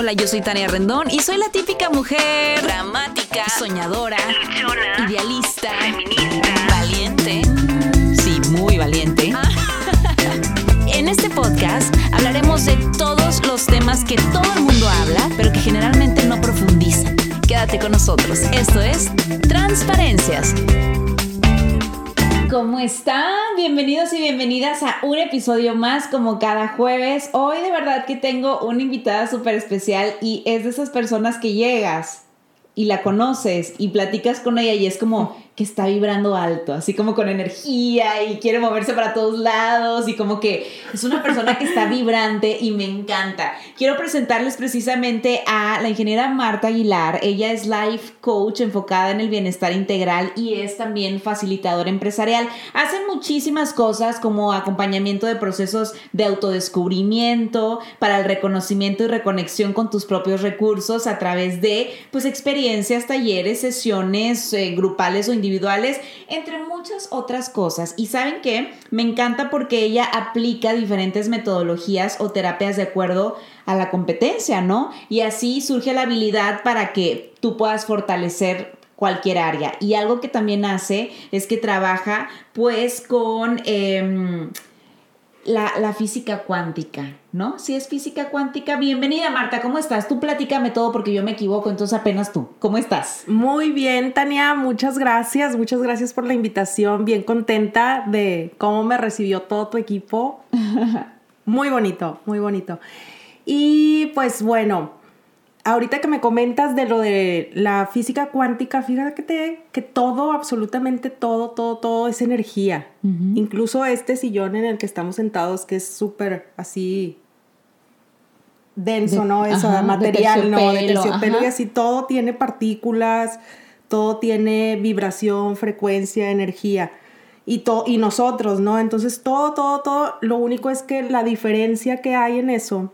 Hola, yo soy Tania Rendón y soy la típica mujer dramática, soñadora, idealista, feminista, valiente. Sí, muy valiente. en este podcast hablaremos de todos los temas que todo el mundo habla, pero que generalmente no profundizan. Quédate con nosotros. Esto es Transparencias. ¿Cómo están? Bienvenidos y bienvenidas a un episodio más como cada jueves. Hoy de verdad que tengo una invitada súper especial y es de esas personas que llegas y la conoces y platicas con ella y es como que está vibrando alto, así como con energía y quiere moverse para todos lados y como que es una persona que está vibrante y me encanta. Quiero presentarles precisamente a la ingeniera Marta Aguilar. Ella es life coach enfocada en el bienestar integral y es también facilitadora empresarial. Hace muchísimas cosas como acompañamiento de procesos de autodescubrimiento para el reconocimiento y reconexión con tus propios recursos a través de pues experiencias, talleres, sesiones eh, grupales o individuales individuales, entre muchas otras cosas. Y saben que me encanta porque ella aplica diferentes metodologías o terapias de acuerdo a la competencia, ¿no? Y así surge la habilidad para que tú puedas fortalecer cualquier área. Y algo que también hace es que trabaja pues con... Em, la, física cuántica, ¿no? Si es física cuántica, bienvenida Marta, ¿cómo estás? Tú platícame todo porque yo me equivoco, entonces apenas tú. ¿Cómo estás? Muy bien, Tania, muchas gracias, muchas gracias por la invitación, bien contenta de cómo me recibió todo tu equipo. muy bonito, muy bonito. Y pues bueno, ahorita que me comentas de lo de la física cuántica, fíjate que todo, absolutamente todo, todo, todo es energía. Incluso este sillón en el que estamos sentados, que es súper así denso, ¿no? Eso, material, ¿no? De terciopelo y así, todo tiene partículas, todo tiene vibración, frecuencia, energía. Y, y nosotros, ¿no? Entonces todo, todo, todo, lo único es que la diferencia que hay en eso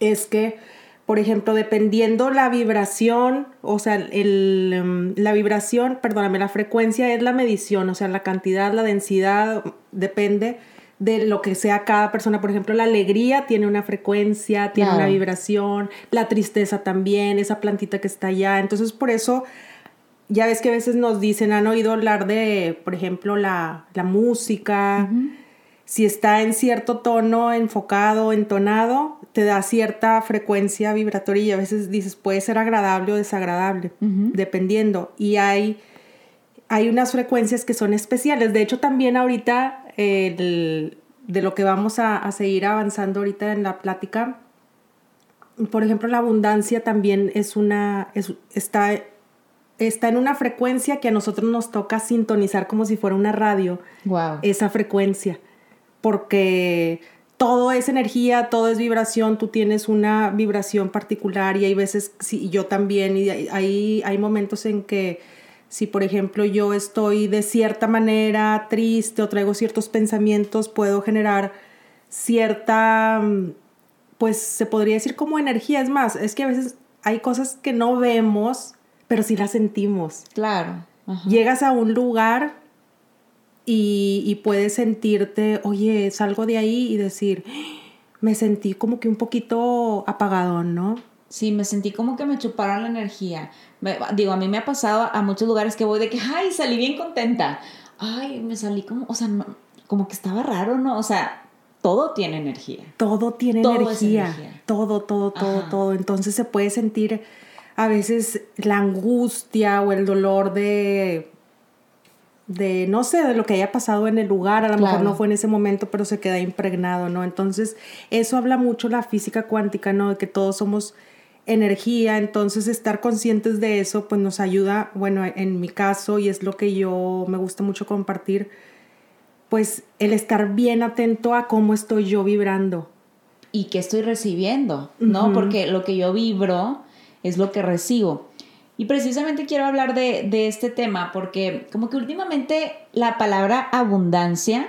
es que por ejemplo, dependiendo la vibración, o sea, el, em, la vibración, perdóname, la frecuencia es la medición, o sea, la cantidad, la densidad, depende de lo que sea cada persona. Por ejemplo, la alegría tiene una frecuencia, tiene una vibración, la tristeza también, esa plantita que está allá. Entonces, por eso, ya ves que a veces nos dicen, han oído hablar de, por ejemplo, la, música. Si está en cierto tono, enfocado, entonado, te da cierta frecuencia vibratoria y a veces dices puede ser agradable o desagradable, dependiendo. Y hay, hay unas frecuencias que son especiales. De hecho, también ahorita de lo que vamos a, seguir avanzando ahorita en la plática, por ejemplo, la abundancia también es una, está, está en una frecuencia que a nosotros nos toca sintonizar como si fuera una radio. Wow. Esa frecuencia. Porque todo es energía, todo es vibración, tú tienes una vibración particular y hay veces, sí, yo también, y hay, hay momentos en que si por ejemplo yo estoy de cierta manera triste o traigo ciertos pensamientos, puedo generar cierta, pues se podría decir como energía, es más, es que a veces hay cosas que no vemos, pero sí las sentimos. Claro. Llegas a un lugar y, puedes sentirte, oye, salgo de ahí y decir, me sentí como que un poquito apagado, ¿no? Sí, me sentí como que me chuparon la energía. digo, a mí me ha pasado a muchos lugares que voy de que, ay, salí bien contenta. Ay, me salí como, o sea, como que estaba raro, ¿no? O sea, todo tiene energía. Todo tiene energía. Todo, todo, todo, todo. Entonces se puede sentir a veces la angustia o el dolor de de, no sé, de lo que haya pasado en el lugar, a lo mejor no fue en ese momento, pero se queda impregnado, ¿no? Entonces, eso habla mucho la física cuántica, ¿no? De que todos somos energía, entonces estar conscientes de eso, pues nos ayuda, bueno, en mi caso, y es lo que yo me gusta mucho compartir, pues el estar bien atento a cómo estoy yo vibrando. Y qué estoy recibiendo, ¿no? Porque lo que yo vibro es lo que recibo. Y precisamente quiero hablar de, este tema porque como que últimamente la palabra abundancia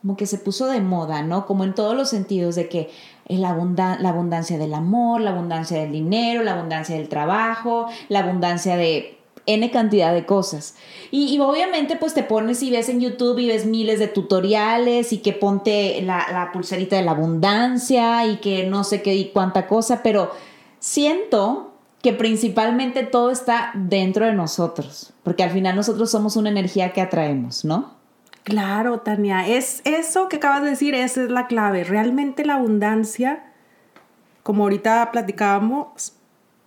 como que se puso de moda, ¿no? Como en todos los sentidos de que la abundancia del amor, la abundancia del dinero, la abundancia del trabajo, la abundancia de N cantidad de cosas. Y, obviamente pues te pones y ves en YouTube y ves miles de tutoriales y que ponte la, la pulserita de la abundancia y que no sé qué y cuánta cosa, pero siento que principalmente todo está dentro de nosotros, porque al final nosotros somos una energía que atraemos, ¿no? Claro, Tania, es eso que acabas de decir, esa es la clave. Realmente la abundancia, como ahorita platicábamos,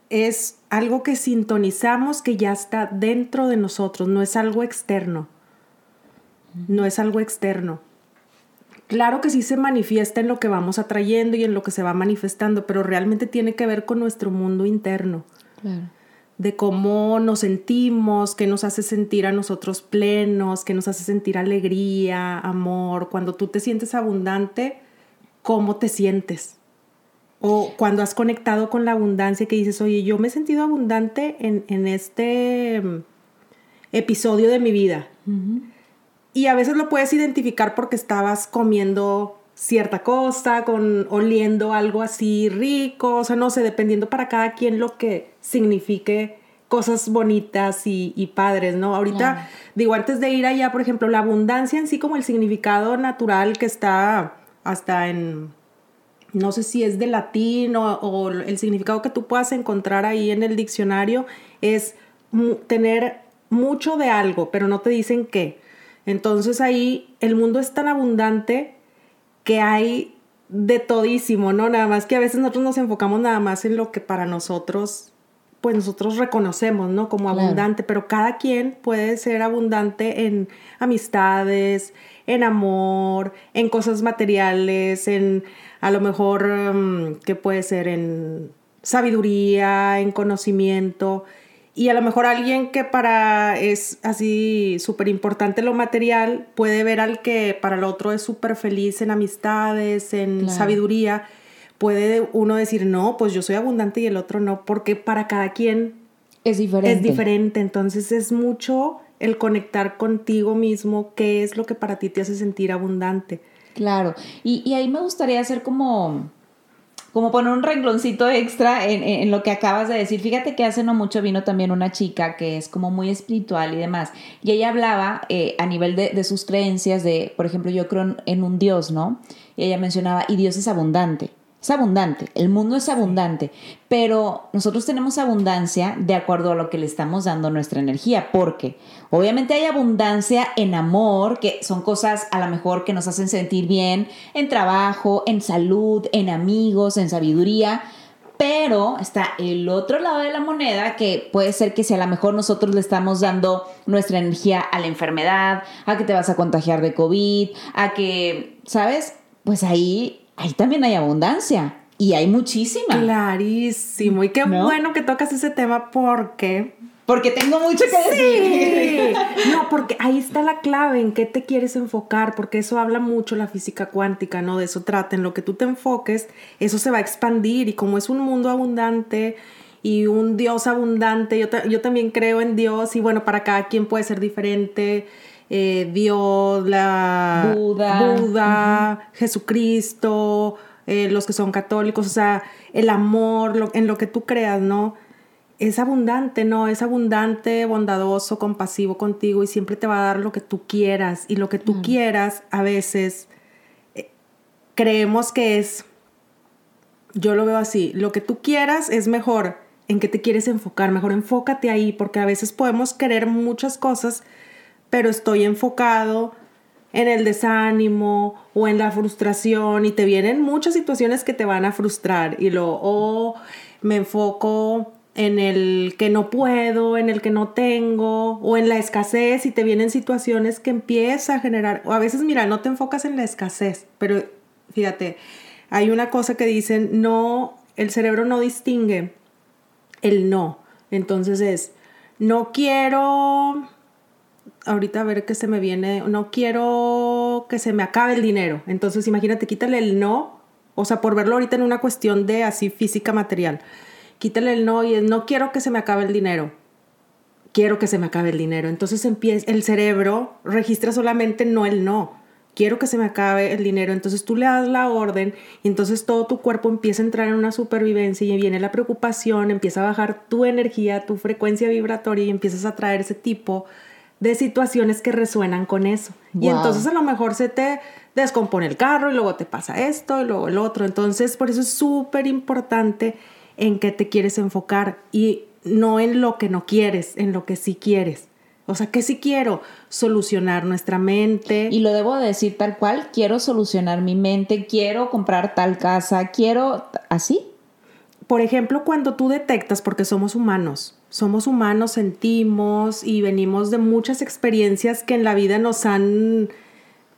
es algo que sintonizamos que ya está dentro de nosotros, no es algo externo. No es algo externo. Claro que sí se manifiesta en lo que vamos atrayendo y en lo que se va manifestando, pero realmente tiene que ver con nuestro mundo interno. De cómo nos sentimos, qué nos hace sentir a nosotros plenos, qué nos hace sentir alegría, amor. Cuando tú te sientes abundante, ¿cómo te sientes? O cuando has conectado con la abundancia que dices, oye, yo me he sentido abundante en, este mm, episodio de mi vida. Y a veces lo puedes identificar porque estabas comiendo cierta cosa, con oliendo algo así rico, o sea, no sé, dependiendo para cada quien lo que signifique cosas bonitas y, padres, ¿no? Ahorita, digo, antes de ir allá, por ejemplo, la abundancia en sí como el significado natural que está hasta en, no sé si es de latín o, o el significado que tú puedas encontrar ahí en el diccionario, es tener mucho de algo, pero no te dicen qué. Entonces ahí el mundo es tan abundante que hay de todísimo, ¿no? Nada más que a veces nosotros nos enfocamos nada más en lo que para nosotros, pues nosotros reconocemos, ¿no? Como abundante, pero cada quien puede ser abundante en amistades, en amor, en cosas materiales, en a lo mejor, mm, ¿qué puede ser? En sabiduría, en conocimiento. Y a lo mejor alguien que para es así súper importante lo material puede ver al que para el otro es súper feliz en amistades, en sabiduría. Puede uno decir, no, pues yo soy abundante y el otro no, porque para cada quien es diferente. Es diferente. Entonces es mucho el conectar contigo mismo, qué es lo que para ti te hace sentir abundante. Claro. Y, y ahí me gustaría hacer como como poner un rengloncito extra en, lo que acabas de decir. Fíjate que hace no mucho vino también una chica que es como muy espiritual y demás. Y ella hablaba eh, a nivel de, de, sus creencias de, por ejemplo, yo creo en un Dios, ¿no? Y ella mencionaba, y Dios es abundante. Es abundante, el mundo es abundante, pero nosotros tenemos abundancia de acuerdo a lo que le estamos dando nuestra energía, porque obviamente hay abundancia en amor, que son cosas a lo mejor que nos hacen sentir bien, en trabajo, en salud, en amigos, en sabiduría, pero está el otro lado de la moneda que puede ser que si a lo mejor nosotros le estamos dando nuestra energía a la enfermedad, a que te vas a contagiar de COVID, a que, ¿sabes? Pues ahí ahí también hay abundancia y hay muchísima. Clarísimo. Y qué bueno que tocas ese tema porque... Porque tengo mucho que decir. No, porque ahí está la clave en qué te quieres enfocar, porque eso habla mucho la física cuántica, ¿no? De eso trata, en lo que tú te enfoques, eso se va a expandir y como es un mundo abundante y un Dios abundante, yo, yo también creo en Dios y bueno, para cada quien puede ser diferente eh, Dios, la Buda, Jesucristo, eh, los que son católicos, o sea, el amor, en lo que tú creas, ¿no? Es abundante, ¿no? Es abundante, bondadoso, compasivo contigo y siempre te va a dar lo que tú quieras. Y lo que tú quieras, a veces, eh, creemos que es, yo lo veo así, lo que tú quieras es mejor en qué te quieres enfocar, mejor enfócate ahí, porque a veces podemos querer muchas cosas, pero estoy enfocado en el desánimo o en la frustración y te vienen muchas situaciones que te van a frustrar y lo o me enfoco en el que no puedo, en el que no tengo o en la escasez y te vienen situaciones que empieza a generar o a veces mira, no te enfocas en la escasez, pero fíjate, hay una cosa que dicen, no, el cerebro no distingue el no. Entonces es, no quiero ahorita a ver qué se me viene, no quiero que se me acabe el dinero. Entonces imagínate, quítale el no, o sea, por verlo ahorita en una cuestión de así física material. Quítale el no y es no quiero que se me acabe el dinero. Quiero que se me acabe el dinero. Entonces empieza, el cerebro registra solamente no el no. quiero que se me acabe el dinero, entonces tú le das la orden y entonces todo tu cuerpo empieza a entrar en una supervivencia y viene la preocupación, empieza a bajar tu energía, tu frecuencia vibratoria y empiezas a traer ese tipo de situaciones que resuenan con eso. Y entonces a lo mejor se te descompone el carro y luego te pasa esto y luego el otro. Entonces por eso es súper importante en qué te quieres enfocar y no en lo que no quieres, en lo que sí quieres. O sea, que si quiero solucionar nuestra mente. Y lo debo decir tal cual, quiero solucionar mi mente, quiero comprar tal casa, quiero así. Por ejemplo, cuando tú detectas, porque somos humanos, somos humanos, sentimos y venimos de muchas experiencias que en la vida nos han,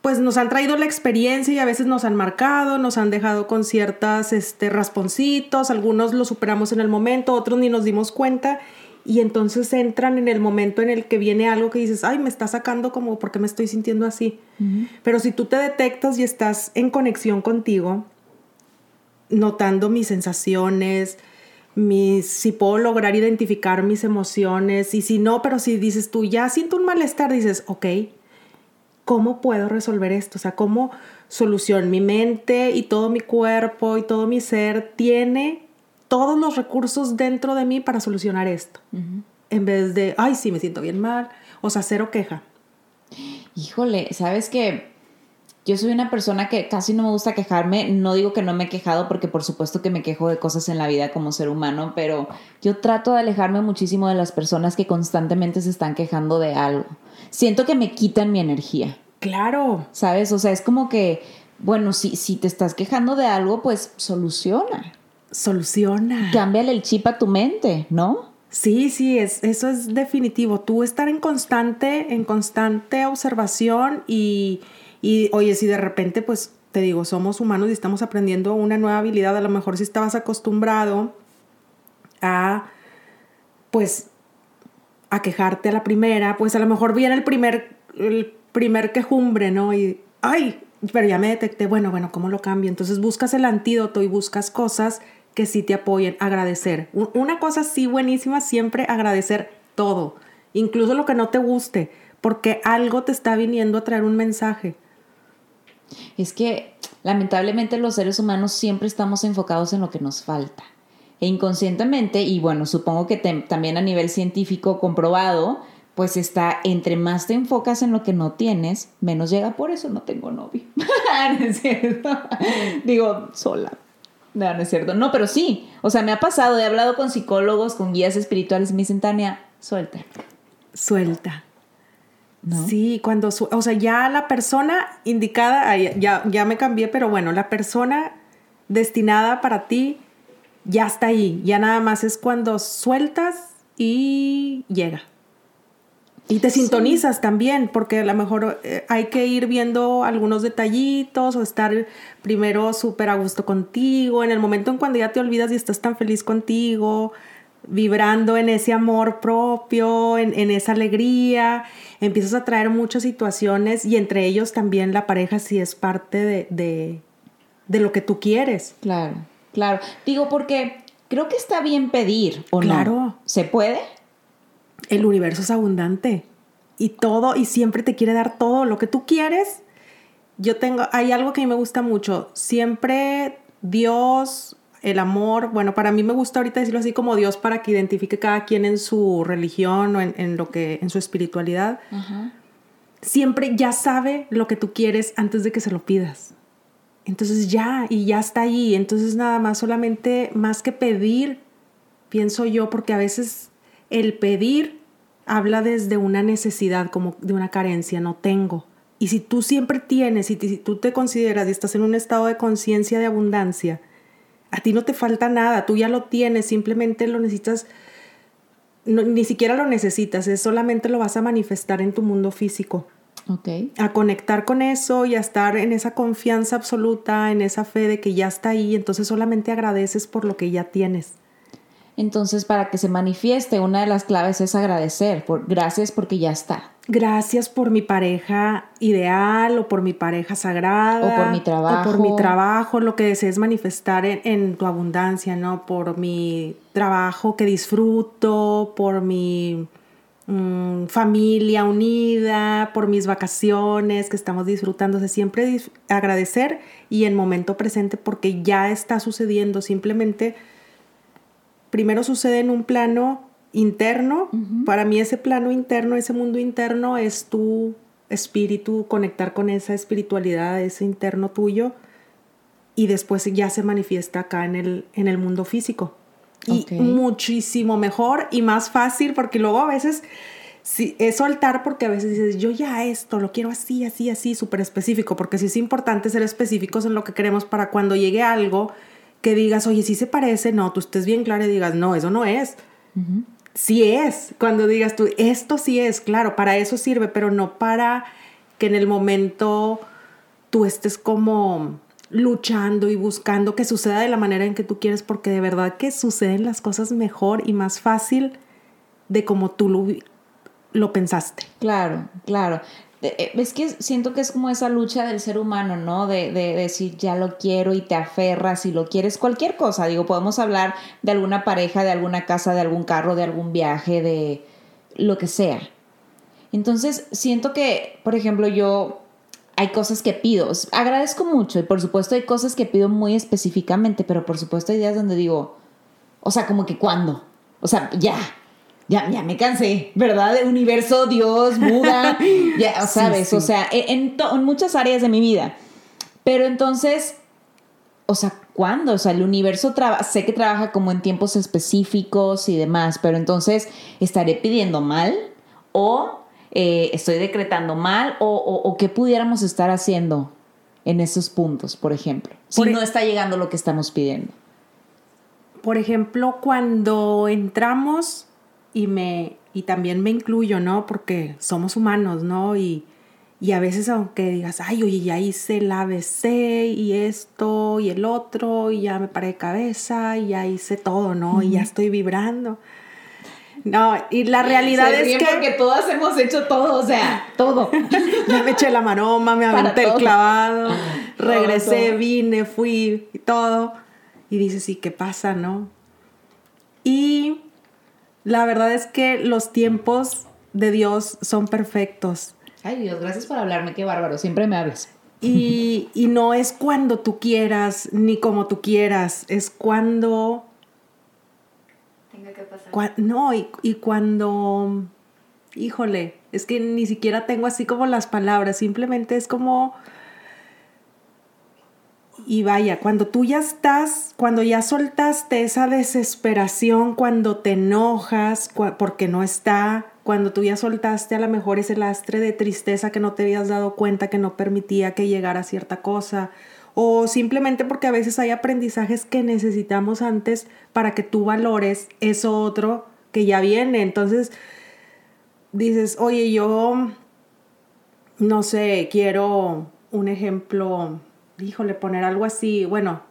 pues nos han traído la experiencia y a veces nos han marcado, nos han dejado con ciertas este, rasponcitos, algunos lo superamos en el momento, otros ni nos dimos cuenta y entonces entran en el momento en el que viene algo que dices, ay, me está sacando como porque me estoy sintiendo así. Pero si tú te detectas y estás en conexión contigo, notando mis sensaciones, mis, si puedo lograr identificar mis emociones, y si no, pero si dices tú, ya siento un malestar, dices, ok, ¿cómo puedo resolver esto? O sea, ¿cómo solución? Mi mente y todo mi cuerpo y todo mi ser tiene todos los recursos dentro de mí para solucionar esto. En vez de, ay, sí, me siento bien mal. O sea, cero queja. Híjole, ¿sabes que Yo soy una persona que casi no me gusta quejarme. No digo que no me he quejado porque por supuesto que me quejo de cosas en la vida como ser humano, pero yo trato de alejarme muchísimo de las personas que constantemente se están quejando de algo. Siento que me quitan mi energía. Claro. ¿Sabes? O sea, es como que, bueno, si, si te estás quejando de algo, pues soluciona soluciona. Cámbiale el chip a tu mente, ¿no? Sí, sí, es, eso es definitivo. Tú estar en constante, en constante observación y, y, oye, si de repente, pues te digo, somos humanos y estamos aprendiendo una nueva habilidad, a lo mejor si estabas acostumbrado a, pues, a quejarte a la primera, pues a lo mejor viene el primer, el primer quejumbre, ¿no? Y, ay, pero ya me detecté, bueno, bueno, ¿cómo lo cambio? Entonces buscas el antídoto y buscas cosas que sí te apoyen, agradecer. Una cosa sí buenísima, siempre agradecer todo, incluso lo que no te guste, porque algo te está viniendo a traer un mensaje. Es que lamentablemente los seres humanos siempre estamos enfocados en lo que nos falta. E inconscientemente, y bueno, supongo que también a nivel científico comprobado, pues está, entre más te enfocas en lo que no tienes, menos llega. Por eso no tengo novio. es cierto? Digo, sola. No, no es cierto. No, pero sí. O sea, me ha pasado, he hablado con psicólogos, con guías espirituales y me dicen, Tania, suelta. Suelta. Sí, cuando, o sea, ya la persona indicada, ya, ya me cambié, pero bueno, la persona destinada para ti ya está ahí. Ya nada más es cuando sueltas y llega. Y te sintonizas también, porque a lo mejor eh, hay que ir viendo algunos detallitos o estar primero súper a gusto contigo, en el momento en cuando ya te olvidas y estás tan feliz contigo, vibrando en ese amor propio, en, esa alegría, empiezas a traer muchas situaciones y entre ellos también la pareja si es parte de, de, lo que tú quieres. Claro, claro. Digo porque creo que está bien pedir, ¿o claro. ¿Se puede? el universo es abundante y todo y siempre te quiere dar todo lo que tú quieres. Yo tengo, hay algo que a mí me gusta mucho, siempre Dios, el amor, bueno, para mí me gusta ahorita decirlo así como Dios para que identifique cada quien en su religión o en, lo que, en su espiritualidad. Siempre ya sabe lo que tú quieres antes de que se lo pidas. Entonces ya, y ya está ahí. Entonces nada más, solamente más que pedir, pienso yo, porque a veces el pedir habla desde una necesidad, como de una carencia, no tengo. Y si tú siempre tienes, y si tú te consideras y estás en un estado de conciencia de abundancia, a ti no te falta nada, tú ya lo tienes, simplemente lo necesitas, ni siquiera lo necesitas, es solamente lo vas a manifestar en tu mundo físico. Okay. A conectar con eso y a estar en esa confianza absoluta, en esa fe de que ya está ahí, entonces solamente agradeces por lo que ya tienes. Entonces, para que se manifieste, una de las claves es agradecer. Por, gracias porque ya está. Gracias por mi pareja ideal o por mi pareja sagrada. O por mi trabajo. O por mi trabajo, lo que desees manifestar en, tu abundancia, ¿no? Por mi trabajo que disfruto, por mi mm, familia unida, por mis vacaciones que estamos disfrutando. O siempre agradecer y en momento presente porque ya está sucediendo. Simplemente, primero sucede en un plano interno. Para mí ese plano interno, ese mundo interno es tu espíritu, conectar con esa espiritualidad, ese interno tuyo. Y después ya se manifiesta acá en el, en el mundo físico. Y muchísimo mejor y más fácil porque luego a veces sí, es soltar porque a veces dices, yo ya esto, lo quiero así, así, así, súper específico, porque sí es importante ser específicos en lo que queremos para cuando llegue algo que digas, oye, sí se parece, no, tú estés bien claro y digas, no, eso no es. Sí es, cuando digas tú, esto sí es, claro, para eso sirve, pero no para que en el momento tú estés como luchando y buscando que suceda de la manera en que tú quieres, porque de verdad que suceden las cosas mejor y más fácil de como tú lo, lo pensaste. Claro, claro. Eh, es que siento que es como esa lucha del ser humano, ¿no? De, de, decir, ya lo quiero y te aferras y lo quieres, cualquier cosa. Digo, podemos hablar de alguna pareja, de alguna casa, de algún carro, de algún viaje, de lo que sea. Entonces, siento que, por ejemplo, yo hay cosas que pido. Agradezco mucho y por supuesto hay cosas que pido muy específicamente, pero por supuesto hay días donde digo, o sea, como que cuándo. O sea, ya, ya, ya me cansé, ¿verdad? De universo, Dios, Buda, ya, ¿sabes? O sea, en, en muchas áreas de mi vida. Pero entonces, o sea, ¿cuándo? O sea, el universo sé que trabaja como en tiempos específicos y demás, pero entonces, ¿estaré pidiendo mal? ¿O eh, estoy decretando mal o, qué pudiéramos estar haciendo en esos puntos, por ejemplo, si no está llegando lo que estamos pidiendo. Por ejemplo, cuando entramos y me y también me incluyo, ¿no? Porque somos humanos, ¿no? Y, y a veces aunque digas, ay, oye, ya hice el ABC y esto y el otro y ya me paré de cabeza y ya hice todo, ¿no? Y ya estoy vibrando. No, y la realidad es que. Porque todas hemos hecho todo, o sea, todo. ya me eché la maroma, me aventé el clavado, regresé, vine, fui y todo. Y dices, ¿y qué pasa, no? Y la verdad es que los tiempos de Dios son perfectos. Ay, Dios, gracias por hablarme, qué bárbaro, siempre me hablas. Y, y no es cuando tú quieras, ni como tú quieras, es cuando no, y, cuando, híjole, es que ni siquiera tengo así como las palabras, simplemente es como... Y vaya, cuando tú ya estás, cuando ya soltaste esa desesperación, cuando te enojas porque no está, cuando tú ya soltaste a lo mejor ese lastre de tristeza que no te habías dado cuenta que no permitía que llegara cierta cosa, o simplemente porque a veces hay aprendizajes que necesitamos antes para que tú valores eso otro que ya viene. Entonces dices, oye, yo, no sé, quiero un ejemplo, híjole, poner algo así, bueno,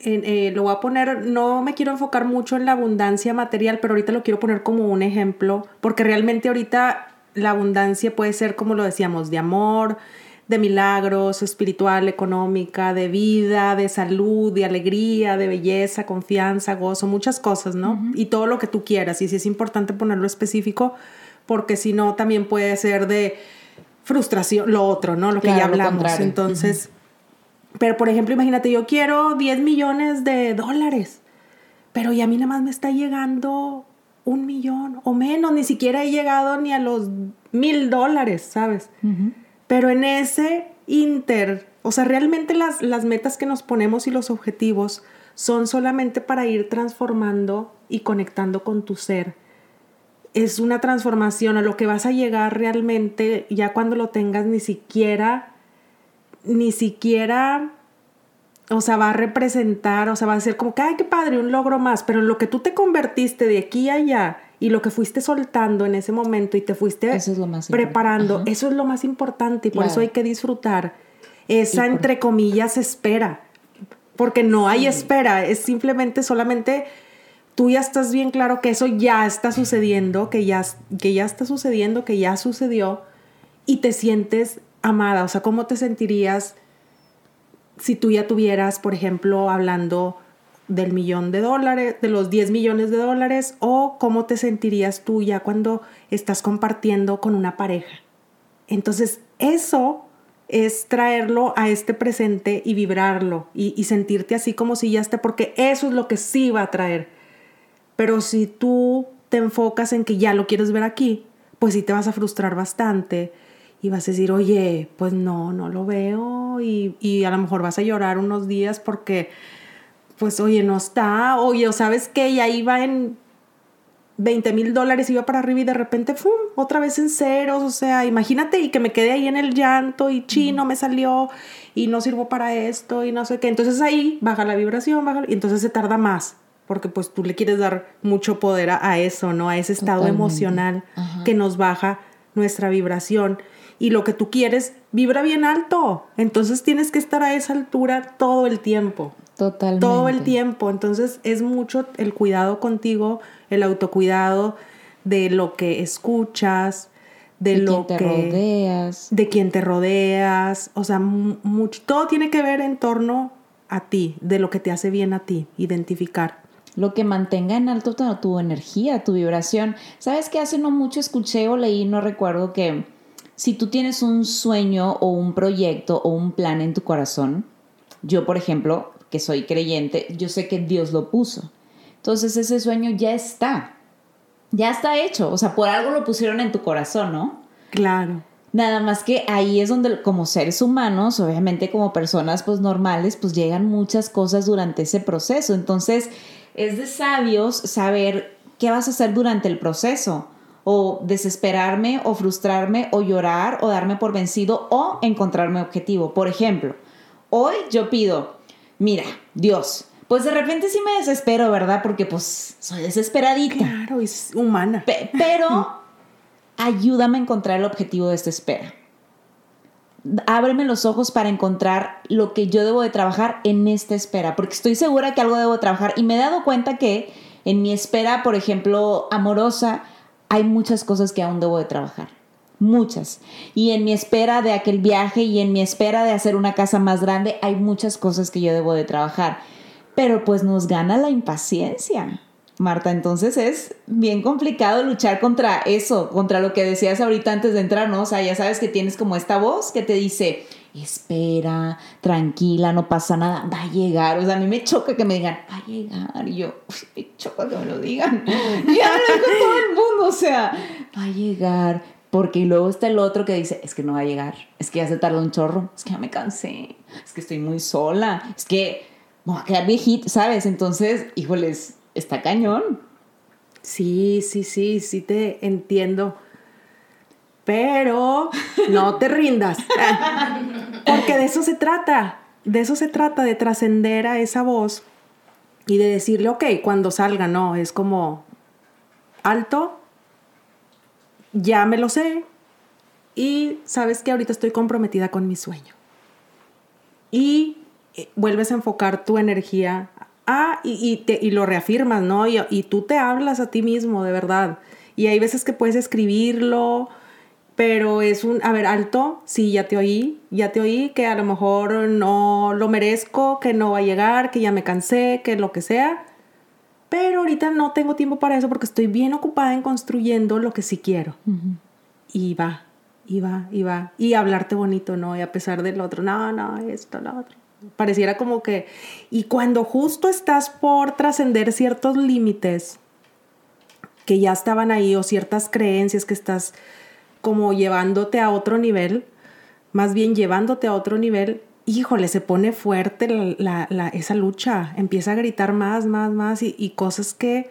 eh, lo voy a poner, no me quiero enfocar mucho en la abundancia material, pero ahorita lo quiero poner como un ejemplo, porque realmente ahorita la abundancia puede ser, como lo decíamos, de amor, de milagros, espiritual, económica, de vida, de salud, de alegría, de belleza, confianza, gozo, muchas cosas, ¿no? Y todo lo que tú quieras. Y sí es importante ponerlo específico porque si no también puede ser de frustración, lo otro, ¿no? Lo que ya hablamos. Entonces, pero por ejemplo, imagínate, yo quiero 10 millones de dólares, pero y a mí nada más me está llegando un millón o menos, ni siquiera he llegado ni a los mil dólares, ¿sabes? Pero en ese inter, o sea, realmente las, las metas que nos ponemos y los objetivos son solamente para ir transformando y conectando con tu ser. Es una transformación a lo que vas a llegar realmente ya cuando lo tengas ni siquiera, ni siquiera, o sea, va a representar, o sea, va a ser como que, ay, qué padre, un logro más, pero en lo que tú te convertiste de aquí a allá y lo que fuiste soltando en ese momento y te fuiste preparando, eso es lo más importante y por eso hay que disfrutar esa, entre comillas, espera, porque no hay espera, es simplemente solamente tú ya estás bien claro que eso ya está sucediendo, que ya, que ya está sucediendo, que ya sucedió y te sientes amada, o sea, ¿cómo te sentirías si tú ya tuvieras, por ejemplo, hablando del millón de dólares, de los 10 millones de dólares, o cómo te sentirías tú ya cuando estás compartiendo con una pareja. Entonces, eso es traerlo a este presente y vibrarlo y, sentirte así como si ya esté, porque eso es lo que sí va a traer. Pero si tú te enfocas en que ya lo quieres ver aquí, pues sí te vas a frustrar bastante y vas a decir, oye, pues no, no lo veo y, y a lo mejor vas a llorar unos días porque, pues, oye, no está, oye, ¿sabes qué? Y ahí va en 20 mil dólares, iba para arriba y de repente, ¡fum!, otra vez en ceros, o sea, imagínate y que me quedé ahí en el llanto y chino me salió y no sirvo para esto y no sé qué. Entonces ahí baja la vibración, baja, y entonces se tarda más porque pues tú le quieres dar mucho poder a, eso, ¿no? A ese estado emocional que nos baja nuestra vibración. Y lo que tú quieres vibra bien alto. Entonces tienes que estar a esa altura todo el tiempo. Totalmente. Todo el tiempo. Entonces es mucho el cuidado contigo, el autocuidado de lo que escuchas, de, lo que te rodeas. De quien te rodeas. O sea, mucho, todo tiene que ver en torno a ti, de lo que te hace bien a ti, identificar lo que mantenga en alto tu, energía, tu vibración. ¿Sabes que hace no mucho escuché o leí, no recuerdo que si tú tienes un sueño o un proyecto o un plan en tu corazón, yo por ejemplo, que soy creyente, yo sé que Dios lo puso. Entonces ese sueño ya está, ya está hecho, o sea, por algo lo pusieron en tu corazón, ¿no? Claro. Nada más que ahí es donde como seres humanos, obviamente como personas pues normales, pues llegan muchas cosas durante ese proceso. Entonces, es de sabios saber qué vas a hacer durante el proceso o desesperarme o frustrarme o llorar o darme por vencido o encontrarme objetivo. Por ejemplo, hoy yo pido, mira, Dios, pues de repente sí me desespero, ¿verdad? Porque pues soy desesperadita. Claro, es humana. pero ayúdame a encontrar el objetivo de esta espera ábreme los ojos para encontrar lo que yo debo de trabajar en esta espera, porque estoy segura que algo debo de trabajar y me he dado cuenta que en mi espera, por ejemplo, amorosa, hay muchas cosas que aún debo de trabajar. Muchas. Y en mi espera de aquel viaje y en mi espera de hacer una casa más grande, hay muchas cosas que yo debo de trabajar. Pero pues nos gana la impaciencia. Marta, entonces es bien complicado luchar contra eso, contra lo que decías ahorita antes de entrar, ¿no? O sea, ya sabes que tienes como esta voz que te dice, espera, tranquila, no pasa nada, va a llegar. O sea, a mí me choca que me digan, va a llegar. Y yo, me choca que me lo digan. ya lo dijo todo el mundo, o sea, va a llegar. Porque luego está el otro que dice, es que no va a llegar, es que ya se tardó un chorro, es que ya me cansé, es que estoy muy sola, es que me voy a quedar viejito, ¿sabes? Entonces, híjoles, está cañón. Sí, sí, sí, sí te entiendo. Pero no te rindas. Porque de eso se trata. De eso se trata, de trascender a esa voz y de decirle, ok, cuando salga, no, es como alto, ya me lo sé y sabes que ahorita estoy comprometida con mi sueño. Y eh, vuelves a enfocar tu energía y, lo reafirmas, ¿no? Y, tú te hablas a ti mismo, de verdad. Y hay veces que puedes escribirlo, pero es un, a ver, alto, sí, ya te oí, ya te oí, que a lo mejor no lo merezco, que no va a llegar, que ya me cansé, que lo que sea. Pero ahorita no tengo tiempo para eso porque estoy bien ocupada en construyendo lo que sí quiero. Y va, y va, y va. Y hablarte bonito, ¿no? Y a pesar del otro, no, no, esto, lo otro. Pareciera como que... Y cuando justo estás por trascender ciertos límites que ya estaban ahí o ciertas creencias que estás como llevándote a otro nivel, más bien llevándote a otro nivel, híjole, se pone fuerte la, esa lucha, empieza a gritar más, más, más y, cosas que,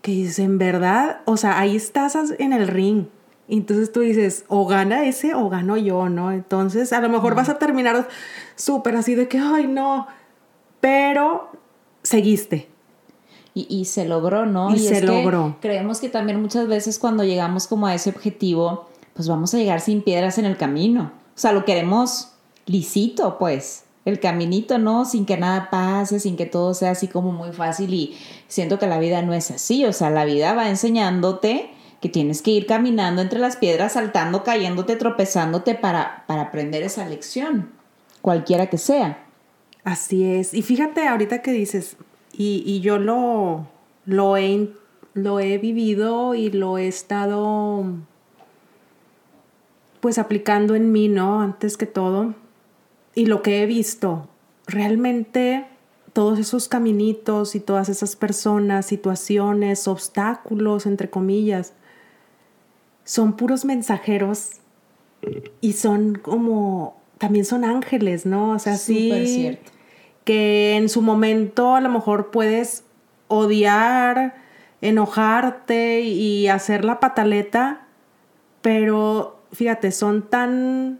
que dices, en verdad, o sea, ahí estás en el ring, entonces tú dices, o gana ese o gano yo, ¿no? Entonces a lo mejor vas a terminar súper así de que, ay, no, pero seguiste. Y, se logró, ¿no? Y, se logró. creemos que también muchas veces cuando llegamos como a ese objetivo, pues vamos a llegar sin piedras en el camino. O sea, lo queremos lisito, pues. El caminito, ¿no? Sin que nada pase, sin que todo sea así como muy fácil y siento que la vida no es así. O sea, la vida va enseñándote que tienes que ir caminando entre las piedras, saltando, cayéndote, tropezándote para, para aprender esa lección, cualquiera que sea. Así es. Y fíjate ahorita que dices, y, yo lo, lo, he, lo he vivido y lo he estado pues aplicando en mí, ¿no? Antes que todo. Y lo que he visto, realmente todos esos caminitos y todas esas personas, situaciones, obstáculos, entre comillas, son puros mensajeros y son como, también son ángeles, ¿no? O sea, sí. Cierto. Que en su momento a lo mejor puedes odiar, enojarte y hacer la pataleta, pero fíjate, son tan,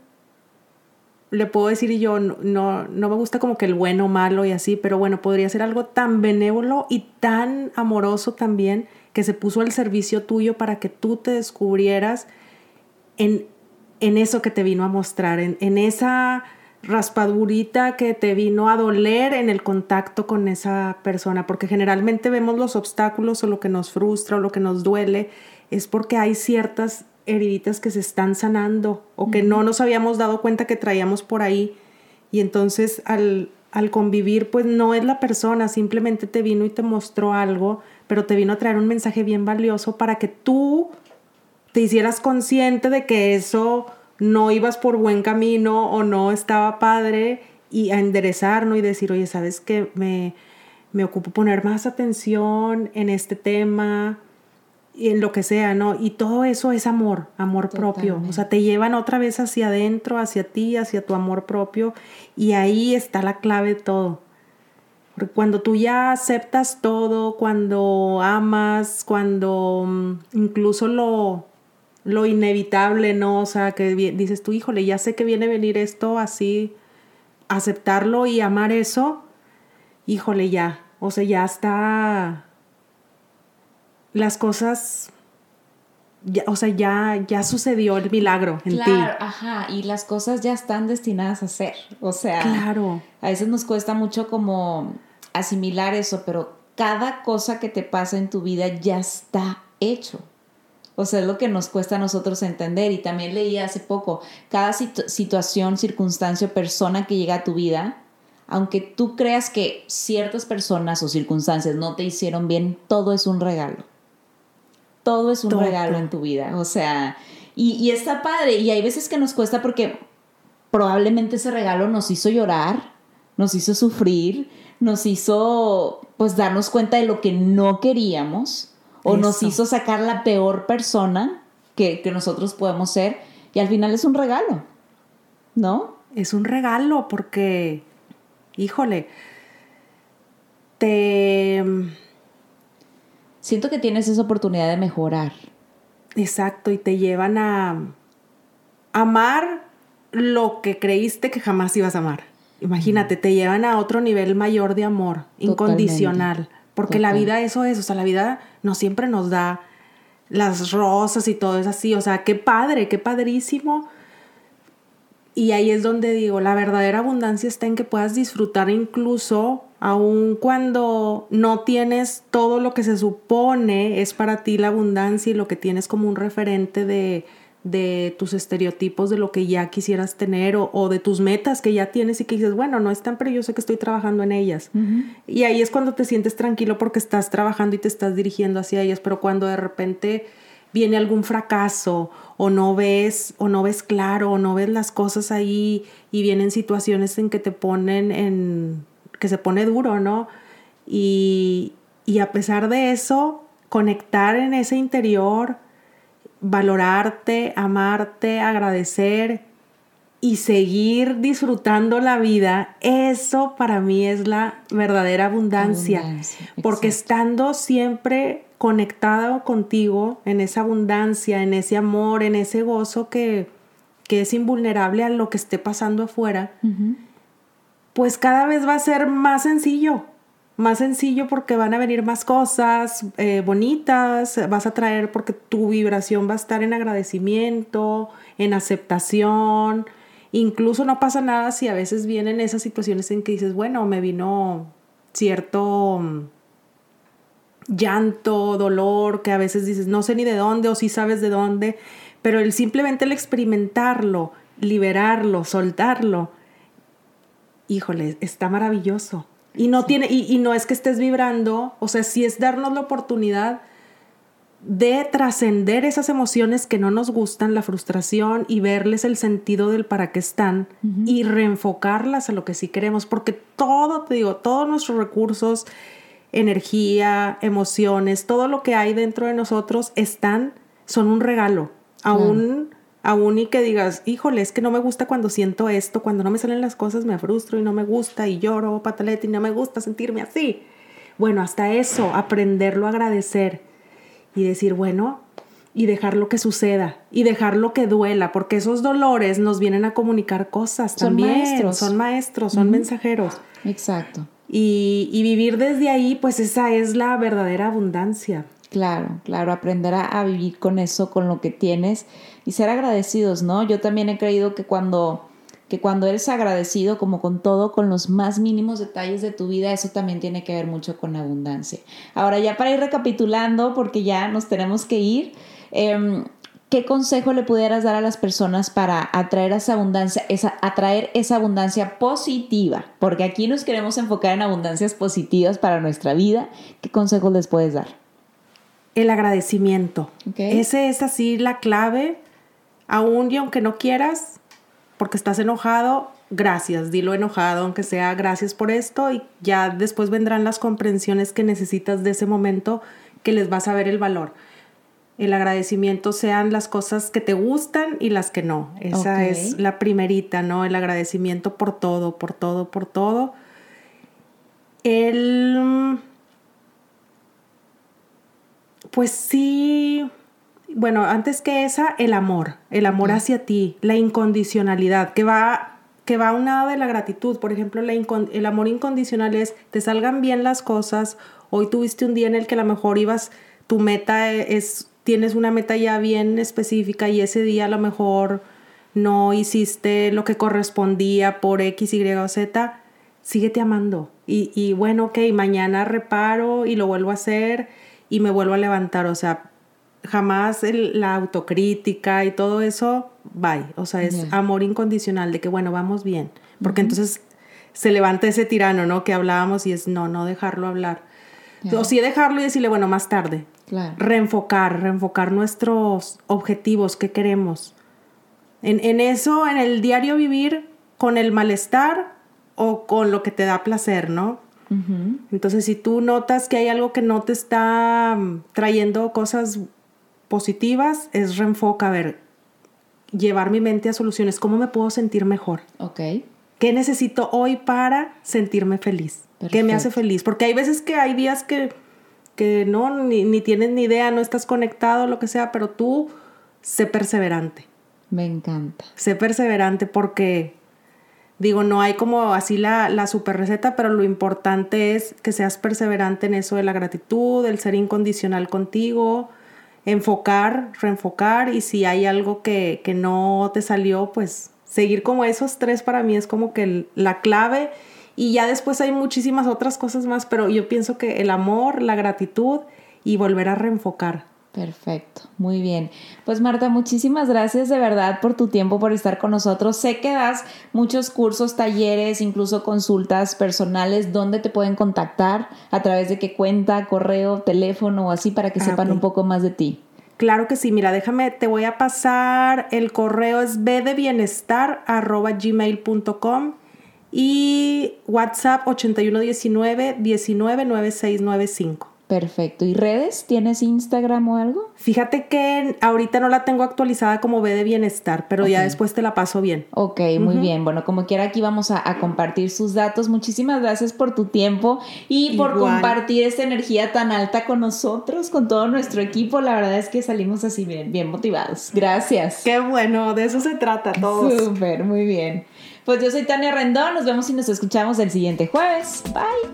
le puedo decir yo, no, no me gusta como que el bueno, malo y así, pero bueno, podría ser algo tan benévolo y tan amoroso también que se puso al servicio tuyo para que tú te descubrieras en, en eso que te vino a mostrar, en, en esa raspadurita que te vino a doler en el contacto con esa persona, porque generalmente vemos los obstáculos o lo que nos frustra o lo que nos duele, es porque hay ciertas heriditas que se están sanando o que no nos habíamos dado cuenta que traíamos por ahí. Y entonces al, al convivir, pues no es la persona, simplemente te vino y te mostró algo, pero te vino a traer un mensaje bien valioso para que tú te hicieras consciente de que eso no ibas por buen camino o no estaba padre y a enderezarnos y decir, oye, ¿sabes qué? Me, me ocupo poner más atención en este tema, en lo que sea, ¿no? Y todo eso es amor, amor propio. O sea, te llevan otra vez hacia adentro, hacia ti, hacia tu amor propio. Y ahí está la clave de todo. Porque cuando tú ya aceptas todo, cuando amas, cuando mm, incluso lo, lo inevitable, ¿no? O sea, que dices tú, híjole, ya sé que viene a venir esto así, aceptarlo y amar eso, híjole, ya. O sea, ya está las cosas, ya, o sea, ya, ya sucedió el milagro en ti. Claro, ajá, y las cosas ya están destinadas a ser. O sea, claro. a veces nos cuesta mucho como asimilar eso, pero cada cosa que te pasa en tu vida ya está hecho. O sea, es lo que nos cuesta a nosotros entender. Y también leí hace poco, cada situación, circunstancia o persona que llega a tu vida, aunque tú creas que ciertas personas o circunstancias no te hicieron bien, todo es un regalo todo es un regalo en tu vida. O sea, y, está padre. Y hay veces que nos cuesta porque probablemente ese regalo nos hizo llorar, nos hizo sufrir, nos hizo pues darnos cuenta de lo que no queríamos o nos hizo sacar la peor persona que, que nosotros podemos ser. Y al final es un regalo, ¿no? Es un regalo porque, híjole, te siento que tienes esa oportunidad de mejorar. Exacto, y te llevan a amar lo que creíste que jamás ibas a amar. Imagínate, te llevan a otro nivel mayor de amor, incondicional. Porque la vida eso es, o sea, la vida no siempre nos da las rosas y todo es así, o sea, qué padre, qué padrísimo. Y ahí es donde digo, la verdadera abundancia está en que puedas disfrutar incluso aun cuando no tienes todo lo que se supone es para ti la abundancia y lo que tienes como un referente de, tus estereotipos de lo que ya quisieras tener o, de tus metas que ya tienes y que dices, bueno, no están, pero yo sé que estoy trabajando en ellas. Y ahí es cuando te sientes tranquilo porque estás trabajando y te estás dirigiendo hacia ellas, pero cuando de repente viene algún fracaso o no ves o no ves claro o no ves las cosas ahí y vienen situaciones en que te ponen en que se pone duro, ¿no? Y, a pesar de eso, conectar en ese interior, valorarte, amarte, agradecer y seguir disfrutando la vida, eso para mí es la verdadera abundancia. porque estando siempre conectado contigo en esa abundancia, en ese amor, en ese gozo que, que es invulnerable a lo que esté pasando afuera, pues cada vez va a ser más sencillo, más sencillo porque van a venir más cosas eh, bonitas, vas a traer porque tu vibración va a estar en agradecimiento, en aceptación, incluso no pasa nada si a veces vienen esas situaciones en que dices, bueno, me vino cierto mm, llanto, dolor, que a veces dices, no sé ni de dónde o sí sabes de dónde, pero el simplemente el experimentarlo, liberarlo, soltarlo, híjole, está maravilloso. Y no tiene, y, no es que estés vibrando, o sea, si es darnos la oportunidad de trascender esas emociones que no nos gustan, la frustración y verles el sentido del para qué están y reenfocarlas a lo que sí queremos, porque todo, te digo, todos nuestros recursos, energía, emociones, todo lo que hay dentro de nosotros están, son un regalo, aún, aún y que digas, híjole, es que no me gusta cuando siento esto, cuando no me salen las cosas me frustro y no me gusta y lloro, pataleta y no me gusta sentirme así. Bueno, hasta eso, aprenderlo a agradecer y decir, bueno, y dejar lo que suceda y dejar lo que duela, porque esos dolores nos vienen a comunicar cosas son Maestros. Son maestros, son mensajeros. Exacto. Y, y, vivir desde ahí, pues esa es la verdadera abundancia. Claro, claro, aprender a, a, vivir con eso, con lo que tienes y ser agradecidos, ¿no? Yo también he creído que cuando que cuando eres agradecido como con todo, con los más mínimos detalles de tu vida, eso también tiene que ver mucho con abundancia. Ahora ya para ir recapitulando, porque ya nos tenemos que ir, em, ¿qué consejo le pudieras dar a las personas para atraer esa abundancia, esa, atraer esa abundancia positiva? Porque aquí nos queremos enfocar en abundancias positivas para nuestra vida. ¿Qué consejos les puedes dar? El agradecimiento. Ese es así la clave. Aún y aunque no quieras, porque estás enojado, gracias, dilo enojado, aunque sea gracias por esto y ya después vendrán las comprensiones que necesitas de ese momento que les vas a ver el valor. El agradecimiento sean las cosas que te gustan y las que no. Esa es la primerita, ¿no? El agradecimiento por todo, por todo, por todo. El... Pues sí, bueno, antes que esa, el amor, el amor hacia ti, la incondicionalidad, que va, que va a un lado de la gratitud. Por ejemplo, el amor incondicional es, te salgan bien las cosas, hoy tuviste un día en el que a lo mejor ibas, tu meta es, tienes una meta ya bien específica y ese día a lo mejor no hiciste lo que correspondía por X, Y o Z, síguete amando. Y, y bueno, ok, mañana reparo y lo vuelvo a hacer y me vuelvo a levantar. O sea, jamás la autocrítica y todo eso, bye. O sea, es amor incondicional de que, bueno, vamos bien. Porque entonces se levanta ese tirano, ¿no? Que hablábamos y es no, no dejarlo hablar. O sí dejarlo y decirle, bueno, más tarde. Reenfocar, reenfocar nuestros objetivos, qué queremos. En, en eso, en el diario vivir con el malestar o con lo que te da placer, ¿no? Entonces, si tú notas que hay algo que no te está mm, trayendo cosas positivas es reenfoca, a ver, llevar mi mente a soluciones, ¿cómo me puedo sentir mejor? Ok. ¿Qué necesito hoy para sentirme feliz? ¿Qué me hace feliz? Porque hay veces que hay días que, que no, ni, ni tienes ni idea, no estás conectado, lo que sea, pero tú sé perseverante. Me encanta. Sé perseverante porque, digo, no hay como así la, la super receta, pero lo importante es que seas perseverante en eso de la gratitud, el ser incondicional contigo, enfocar, reenfocar y si hay algo que, no te salió, pues seguir como esos tres para mí es como que la clave y ya después hay muchísimas otras cosas más, pero yo pienso que el amor, la gratitud y volver a reenfocar. Perfecto, muy bien. Pues Marta, muchísimas gracias de verdad por tu tiempo, por estar con nosotros. Sé que das muchos cursos, talleres, incluso consultas personales. ¿Dónde te pueden contactar? ¿A través de qué cuenta, correo, teléfono o así para que ah, sepan un poco más de ti? Claro que sí, mira, déjame, te voy a pasar, el correo es bdebienestar.gmail.com y WhatsApp 8119 199695. Perfecto. ¿Y redes? ¿Tienes Instagram o algo? Fíjate que ahorita no la tengo actualizada como B de bienestar, pero ya después te la paso bien. Ok, muy bien. Bueno, como quiera aquí vamos a, compartir sus datos. Muchísimas gracias por tu tiempo y por compartir esta energía tan alta con nosotros, con todo nuestro equipo. La verdad es que salimos así bien, bien motivados. Gracias. Qué bueno, de eso se trata todo. Súper, muy bien. Pues yo soy Tania Rendón, nos vemos y nos escuchamos el siguiente jueves. Bye.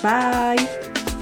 Bye.